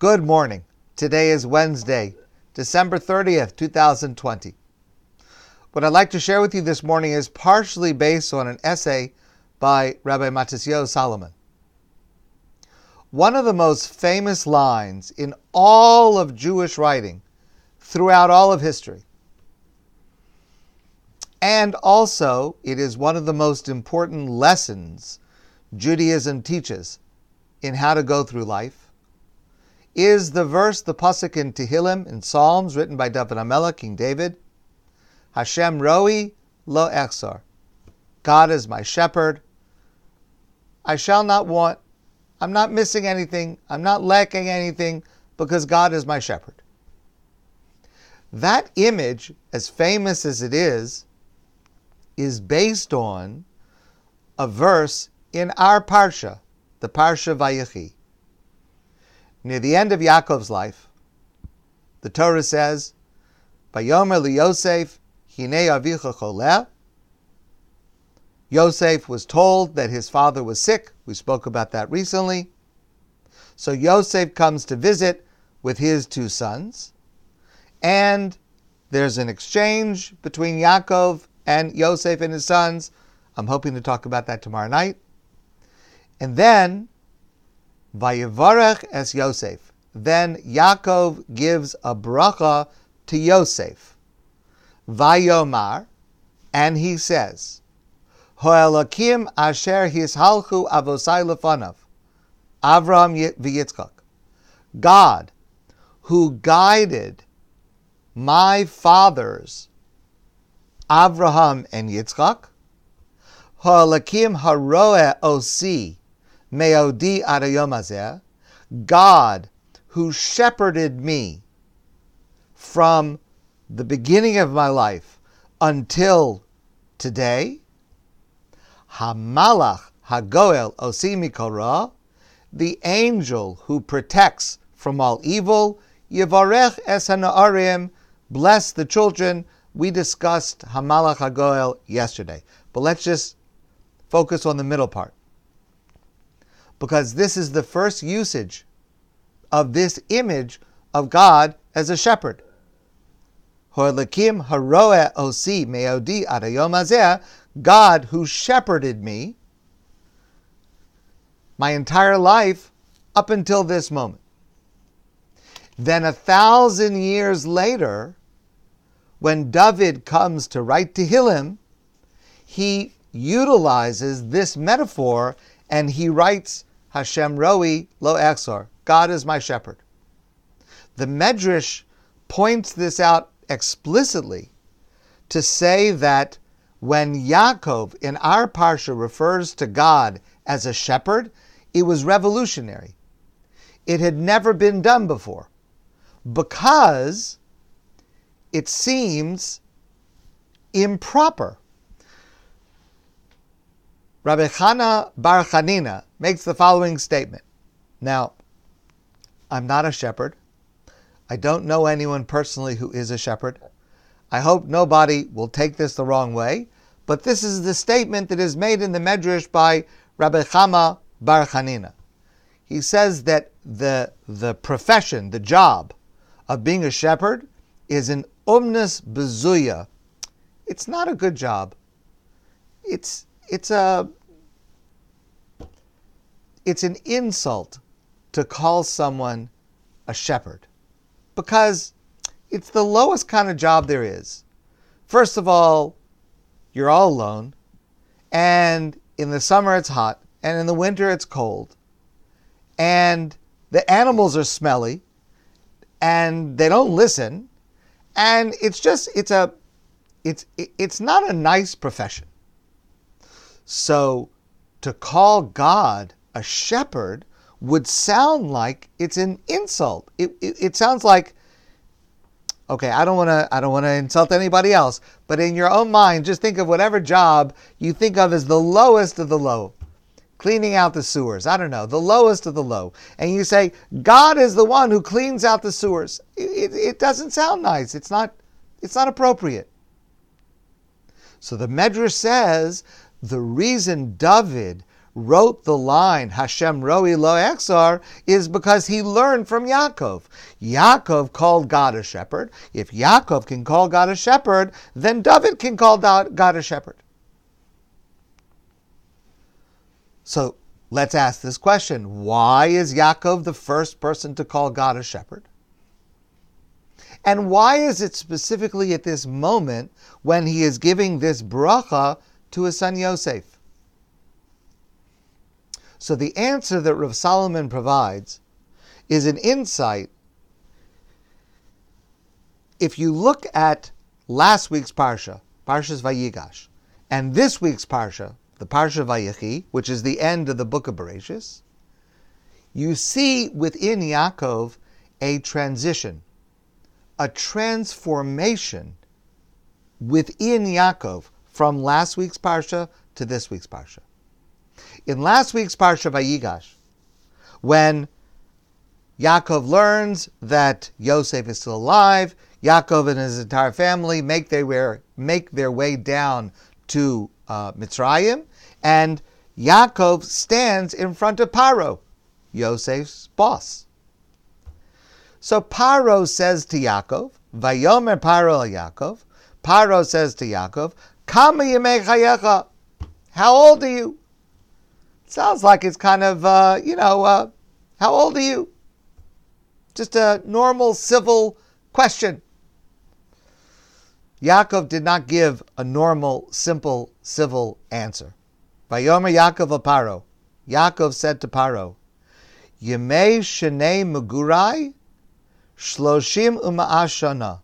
Good morning. Today is Wednesday, December 30th, 2020. What I'd like to share with you this morning is partially based on an essay by Rabbi Matisyahu Solomon. One of the most famous lines in all of Jewish writing throughout all of history. And also, it is one of the most important lessons Judaism teaches in how to go through life is the verse, the pasuk in Tehillim in Psalms, written by David HaMelech, King David. Hashem roi lo echsar. God is my shepherd. I shall not want. I'm not missing anything. I'm not lacking anything because God is my shepherd. That image, as famous as it is, is based on a verse in our parsha, the parsha Vayechi. Near the end of Yaakov's life, the Torah says, "Vayomer liyosef hine avicha choleh." Yosef was told that his father was sick. We spoke about that recently. So Yosef comes to visit with his two sons, and there's an exchange between Yaakov and Yosef and his sons. I'm hoping to talk about that tomorrow night. And then, Vayivarech es Yosef. Then Yaakov gives a bracha to Yosef. Vayomar, and he says, Hoelakim asher hishalchu avosai lefanav, Avram v'Yitzchak. God, who guided my fathers, Avraham and Yitzchak, Hoelakim haroe osi, meodi adayom God, who shepherded me from the beginning of my life until today, Hamalach Hagoel Osi Mikora, the angel who protects from all evil, Yevarech Es Hanaarim, bless the children. We discussed Hamalach Hagoel yesterday, but let's just focus on the middle part. Because this is the first usage of this image of God as a shepherd. God who shepherded me my entire life up until this moment. Then a thousand years later, when David comes to write to Tehillim, he utilizes this metaphor and he writes Hashem roi lo exor. God is my shepherd. The Medrash points this out explicitly to say that when Yaakov in our parsha refers to God as a shepherd, it was revolutionary. It had never been done before because it seems improper. Rabbi Chama Bar Chanina makes the following statement. Now, I'm not a shepherd. I don't know anyone personally who is a shepherd. I hope nobody will take this the wrong way, but this is the statement that is made in the Medrash by Rabbi Chama Bar Chanina. He says that the, the profession, the job of being a shepherd is an omnis bezuya. It's not a good job. It's it's a it's an insult to call someone a shepherd because it's the lowest kind of job there is. First of all, you're all alone, and in the summer it's hot, and in the winter it's cold, and the animals are smelly, and they don't listen, and it's just it's a it's it's not a nice profession. So to call God a shepherd would sound like it's an insult. It, it, it sounds like, okay, I don't want to I don't want to insult anybody else, but in your own mind, just think of whatever job you think of as the lowest of the low. Cleaning out the sewers. I don't know, the lowest of the low. And you say, God is the one who cleans out the sewers. It, it, doesn't sound nice. It's not, it's not appropriate. So the Medrash says the reason David wrote the line Hashem Roi Lo Exar is because he learned from Yaakov. Yaakov called God a shepherd. If Yaakov can call God a shepherd, then David can call God a shepherd. So let's ask this question Why is Yaakov the first person to call God a shepherd? And why is it specifically at this moment when he is giving this bracha to his son Yosef? So the answer that Rav Solomon provides is an insight. If you look at last week's parsha, Parshas Vayigash, and this week's parsha, the Parsha Vayechi, which is the end of the book of Bereshis, you see within Yaakov a transition, a transformation within Yaakov from last week's parsha to this week's parsha. In last week's Parsha Vayigash, when Yaakov learns that Yosef is still alive, Yaakov and his entire family make their way, make their way down to uh, Mitzrayim, and Yaakov stands in front of Paro, Yosef's boss. So Paro says to Yaakov, Vayomer Paro Yaakov, Paro says to Yaakov, Kama Yemei How old are you? Sounds like it's kind of, uh, you know, uh, how old are you? Just a normal civil question. Yaakov did not give a normal, simple, civil answer. Vayomer Yaakov Paro. Yaakov said to Paro, Yemei Shenei Mugurai Shloshim Uma'ashana.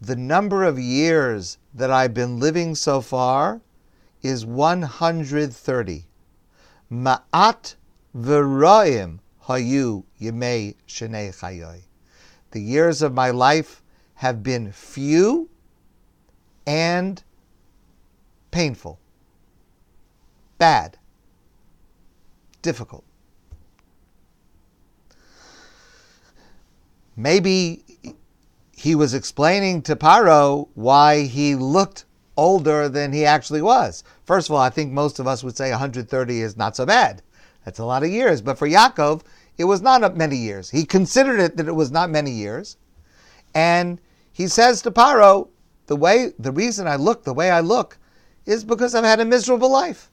The number of years that I've been living so far is 130. Ma'at v'roim hayu yemei shenei chayoy. The years of my life have been few and painful, bad, difficult. Maybe he was explaining to Paro why he looked older than he actually was. First of all, I think most of us would say 130 is not so bad. That's a lot of years. But for Yaakov, it was not many years. He considered it that it was not many years. And he says to Paro, the way the reason I look the way I look is because I've had a miserable life.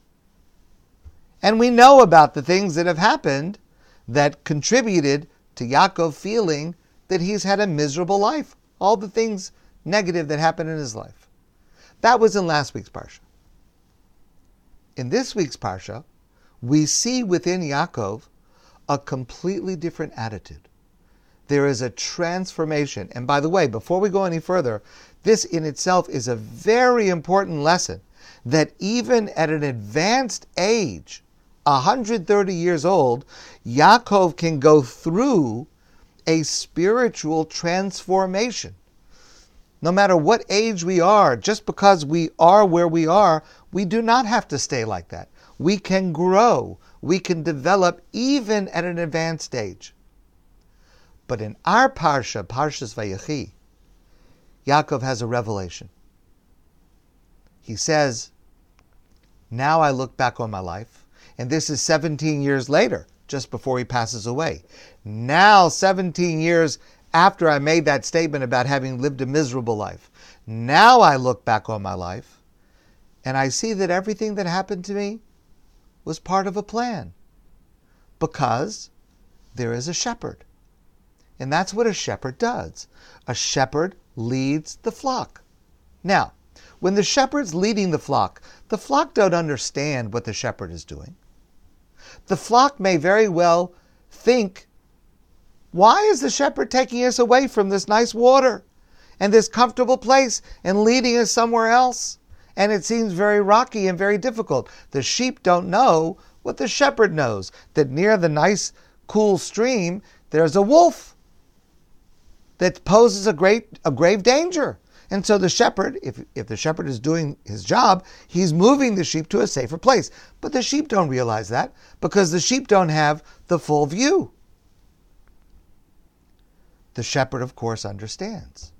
And we know about the things that have happened that contributed to Yaakov feeling that he's had a miserable life. All the things negative that happened in his life. That was in last week's Parsha. In this week's Parsha, we see within Yaakov a completely different attitude. There is a transformation. And by the way, before we go any further, this in itself is a very important lesson that even at an advanced age, 130 years old, Yaakov can go through a spiritual transformation no matter what age we are, just because we are where we are, we do not have to stay like that. We can grow, we can develop even at an advanced age. But in our Parsha, Parshas Vayechi, Yaakov has a revelation. He says, Now I look back on my life, and this is 17 years later, just before he passes away. Now, 17 years after I made that statement about having lived a miserable life. Now I look back on my life and I see that everything that happened to me was part of a plan because there is a shepherd. And that's what a shepherd does. A shepherd leads the flock. Now, when the shepherd's leading the flock, the flock don't understand what the shepherd is doing. The flock may very well think why is the shepherd taking us away from this nice water and this comfortable place and leading us somewhere else? And it seems very rocky and very difficult. The sheep don't know what the shepherd knows that near the nice, cool stream, there's a wolf that poses a great a grave danger. And so the shepherd, if, if the shepherd is doing his job, he's moving the sheep to a safer place. But the sheep don't realize that because the sheep don't have the full view. The shepherd, of course, understands.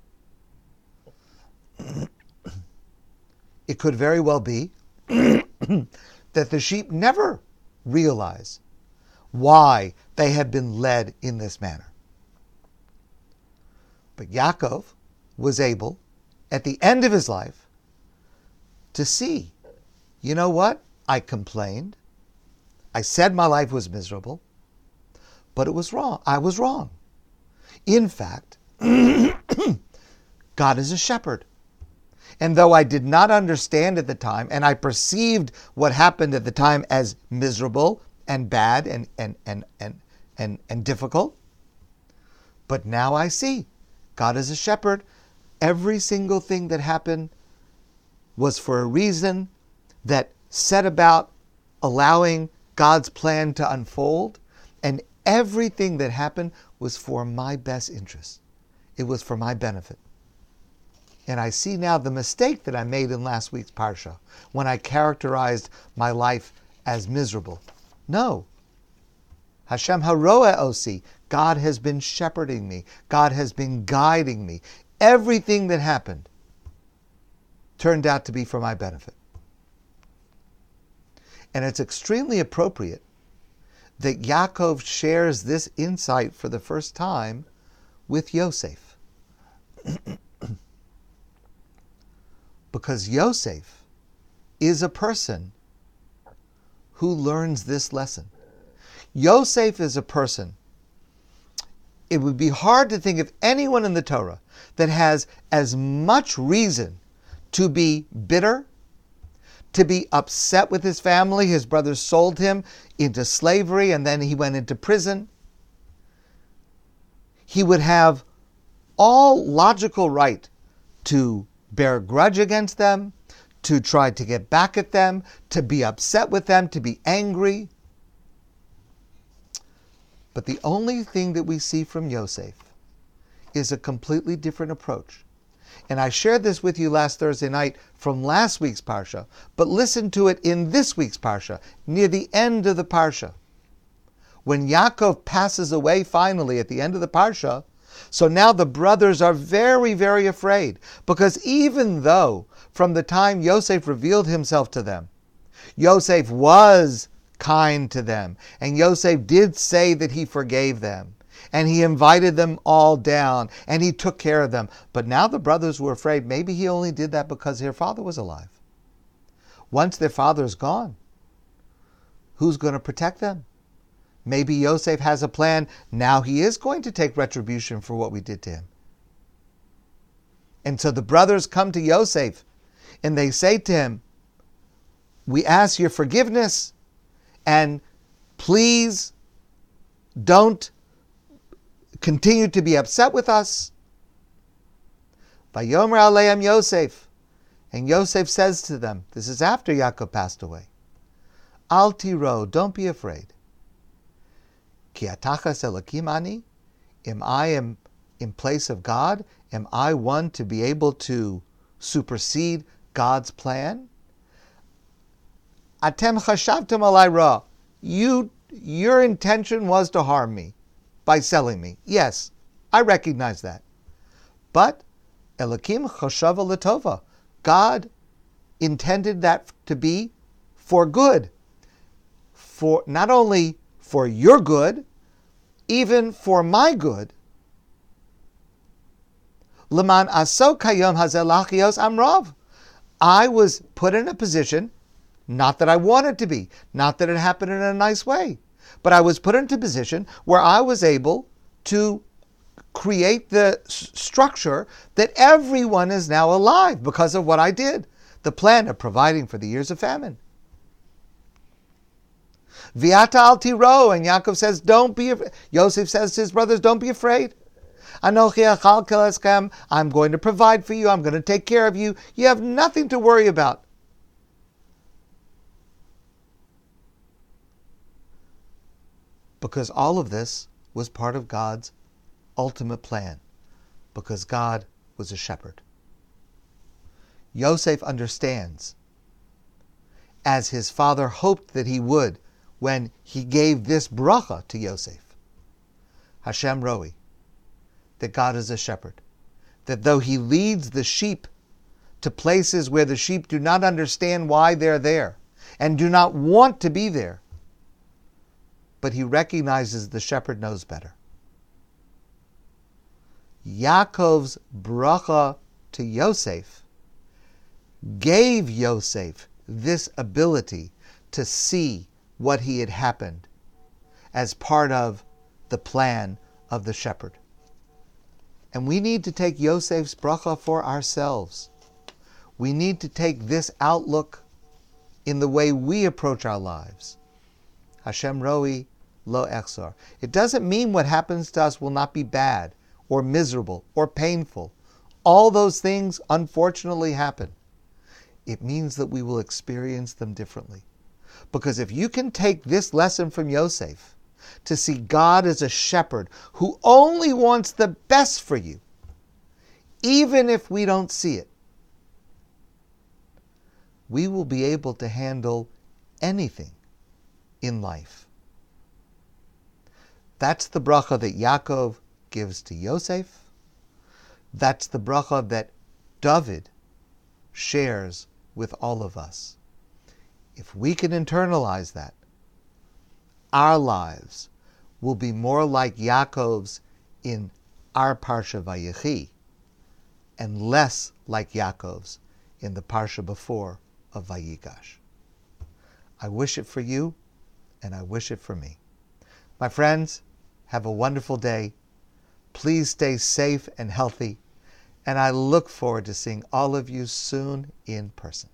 it could very well be that the sheep never realize why they had been led in this manner. But Yaakov was able, at the end of his life, to see, you know what? I complained. I said my life was miserable, but it was wrong. I was wrong. In fact, God is a shepherd. And though I did not understand at the time, and I perceived what happened at the time as miserable and bad and, and, and, and, and, and difficult, but now I see God is a shepherd. Every single thing that happened was for a reason that set about allowing God's plan to unfold, everything that happened was for my best interest. It was for my benefit. And I see now the mistake that I made in last week's Parsha when I characterized my life as miserable. No. Hashem Haroa Osi. God has been shepherding me. God has been guiding me. Everything that happened turned out to be for my benefit. And it's extremely appropriate that Yaakov shares this insight for the first time with Yosef. because Yosef is a person who learns this lesson. Yosef is a person. It would be hard to think of anyone in the Torah that has as much reason to be bitter, to be upset with his family. His brothers sold him into slavery and then he went into prison. He would have all logical right to bear grudge against them, to try to get back at them, to be upset with them, to be angry. But the only thing that we see from Yosef is a completely different approach. And I shared this with you last Thursday night from last week's Parsha, but listen to it in this week's Parsha, near the end of the Parsha. When Yaakov passes away finally at the end of the Parsha, so now the brothers are very, very afraid because even though from the time Yosef revealed himself to them, Yosef was kind to them, and Yosef did say that he forgave them, and he invited them all down, and he took care of them. But now the brothers were afraid maybe he only did that because their father was alive. Once their father is gone, who's going to protect them? Maybe Yosef has a plan. Now he is going to take retribution for what we did to him. And so the brothers come to Yosef and they say to him, We ask your forgiveness and please don't continue to be upset with us. Vayomer Aleim Yosef. And Yosef says to them, this is after Yaakov passed away, Al tiro, don't be afraid. Ki atachas elakim ani? Am I am in place of God? Am I one to be able to supersede God's plan? Atem chashavtem alai ra. You, your intention was to harm me by selling me. Yes, I recognize that. But Elokim choshava letova. God intended that to be for good. For not only for your good, even for my good. Leman aso kayom hazelachios amrav. I was put in a position, not that I wanted to be, not that it happened in a nice way, but I was put into a position where I was able to create the structure that everyone is now alive because of what I did, the plan of providing for the years of famine. Viata al tiro, and Yaakov says, "Don't be." Af-. Yosef says to his brothers, "Don't be afraid." I'm going to provide for you. I'm going to take care of you. You have nothing to worry about. Because all of this was part of God's ultimate plan. Because God was a shepherd. Yosef understands, as his father hoped that he would, when he gave this bracha to Yosef. Hashem Roi, that God is a shepherd, that though he leads the sheep to places where the sheep do not understand why they're there and do not want to be there, but he recognizes the shepherd knows better. Yaakov's bracha to Yosef gave Yosef this ability to see what he had happened as part of the plan of the shepherd. And we need to take Yosef's bracha for ourselves. We need to take this outlook in the way we approach our lives. Hashem roi lo echzor. It doesn't mean what happens to us will not be bad or miserable or painful. All those things unfortunately happen. It means that we will experience them differently. Because if you can take this lesson from Yosef, to see God as a shepherd who only wants the best for you, even if we don't see it, we will be able to handle anything in life. That's the bracha that Yaakov gives to Yosef. That's the bracha that David shares with all of us. If we can internalize that, our lives will be more like Yaakov's in our Parsha Vayechi and less like Yaakov's in the Parsha before of Vayigash. I wish it for you and I wish it for me. My friends, have a wonderful day. Please stay safe and healthy, and I look forward to seeing all of you soon in person.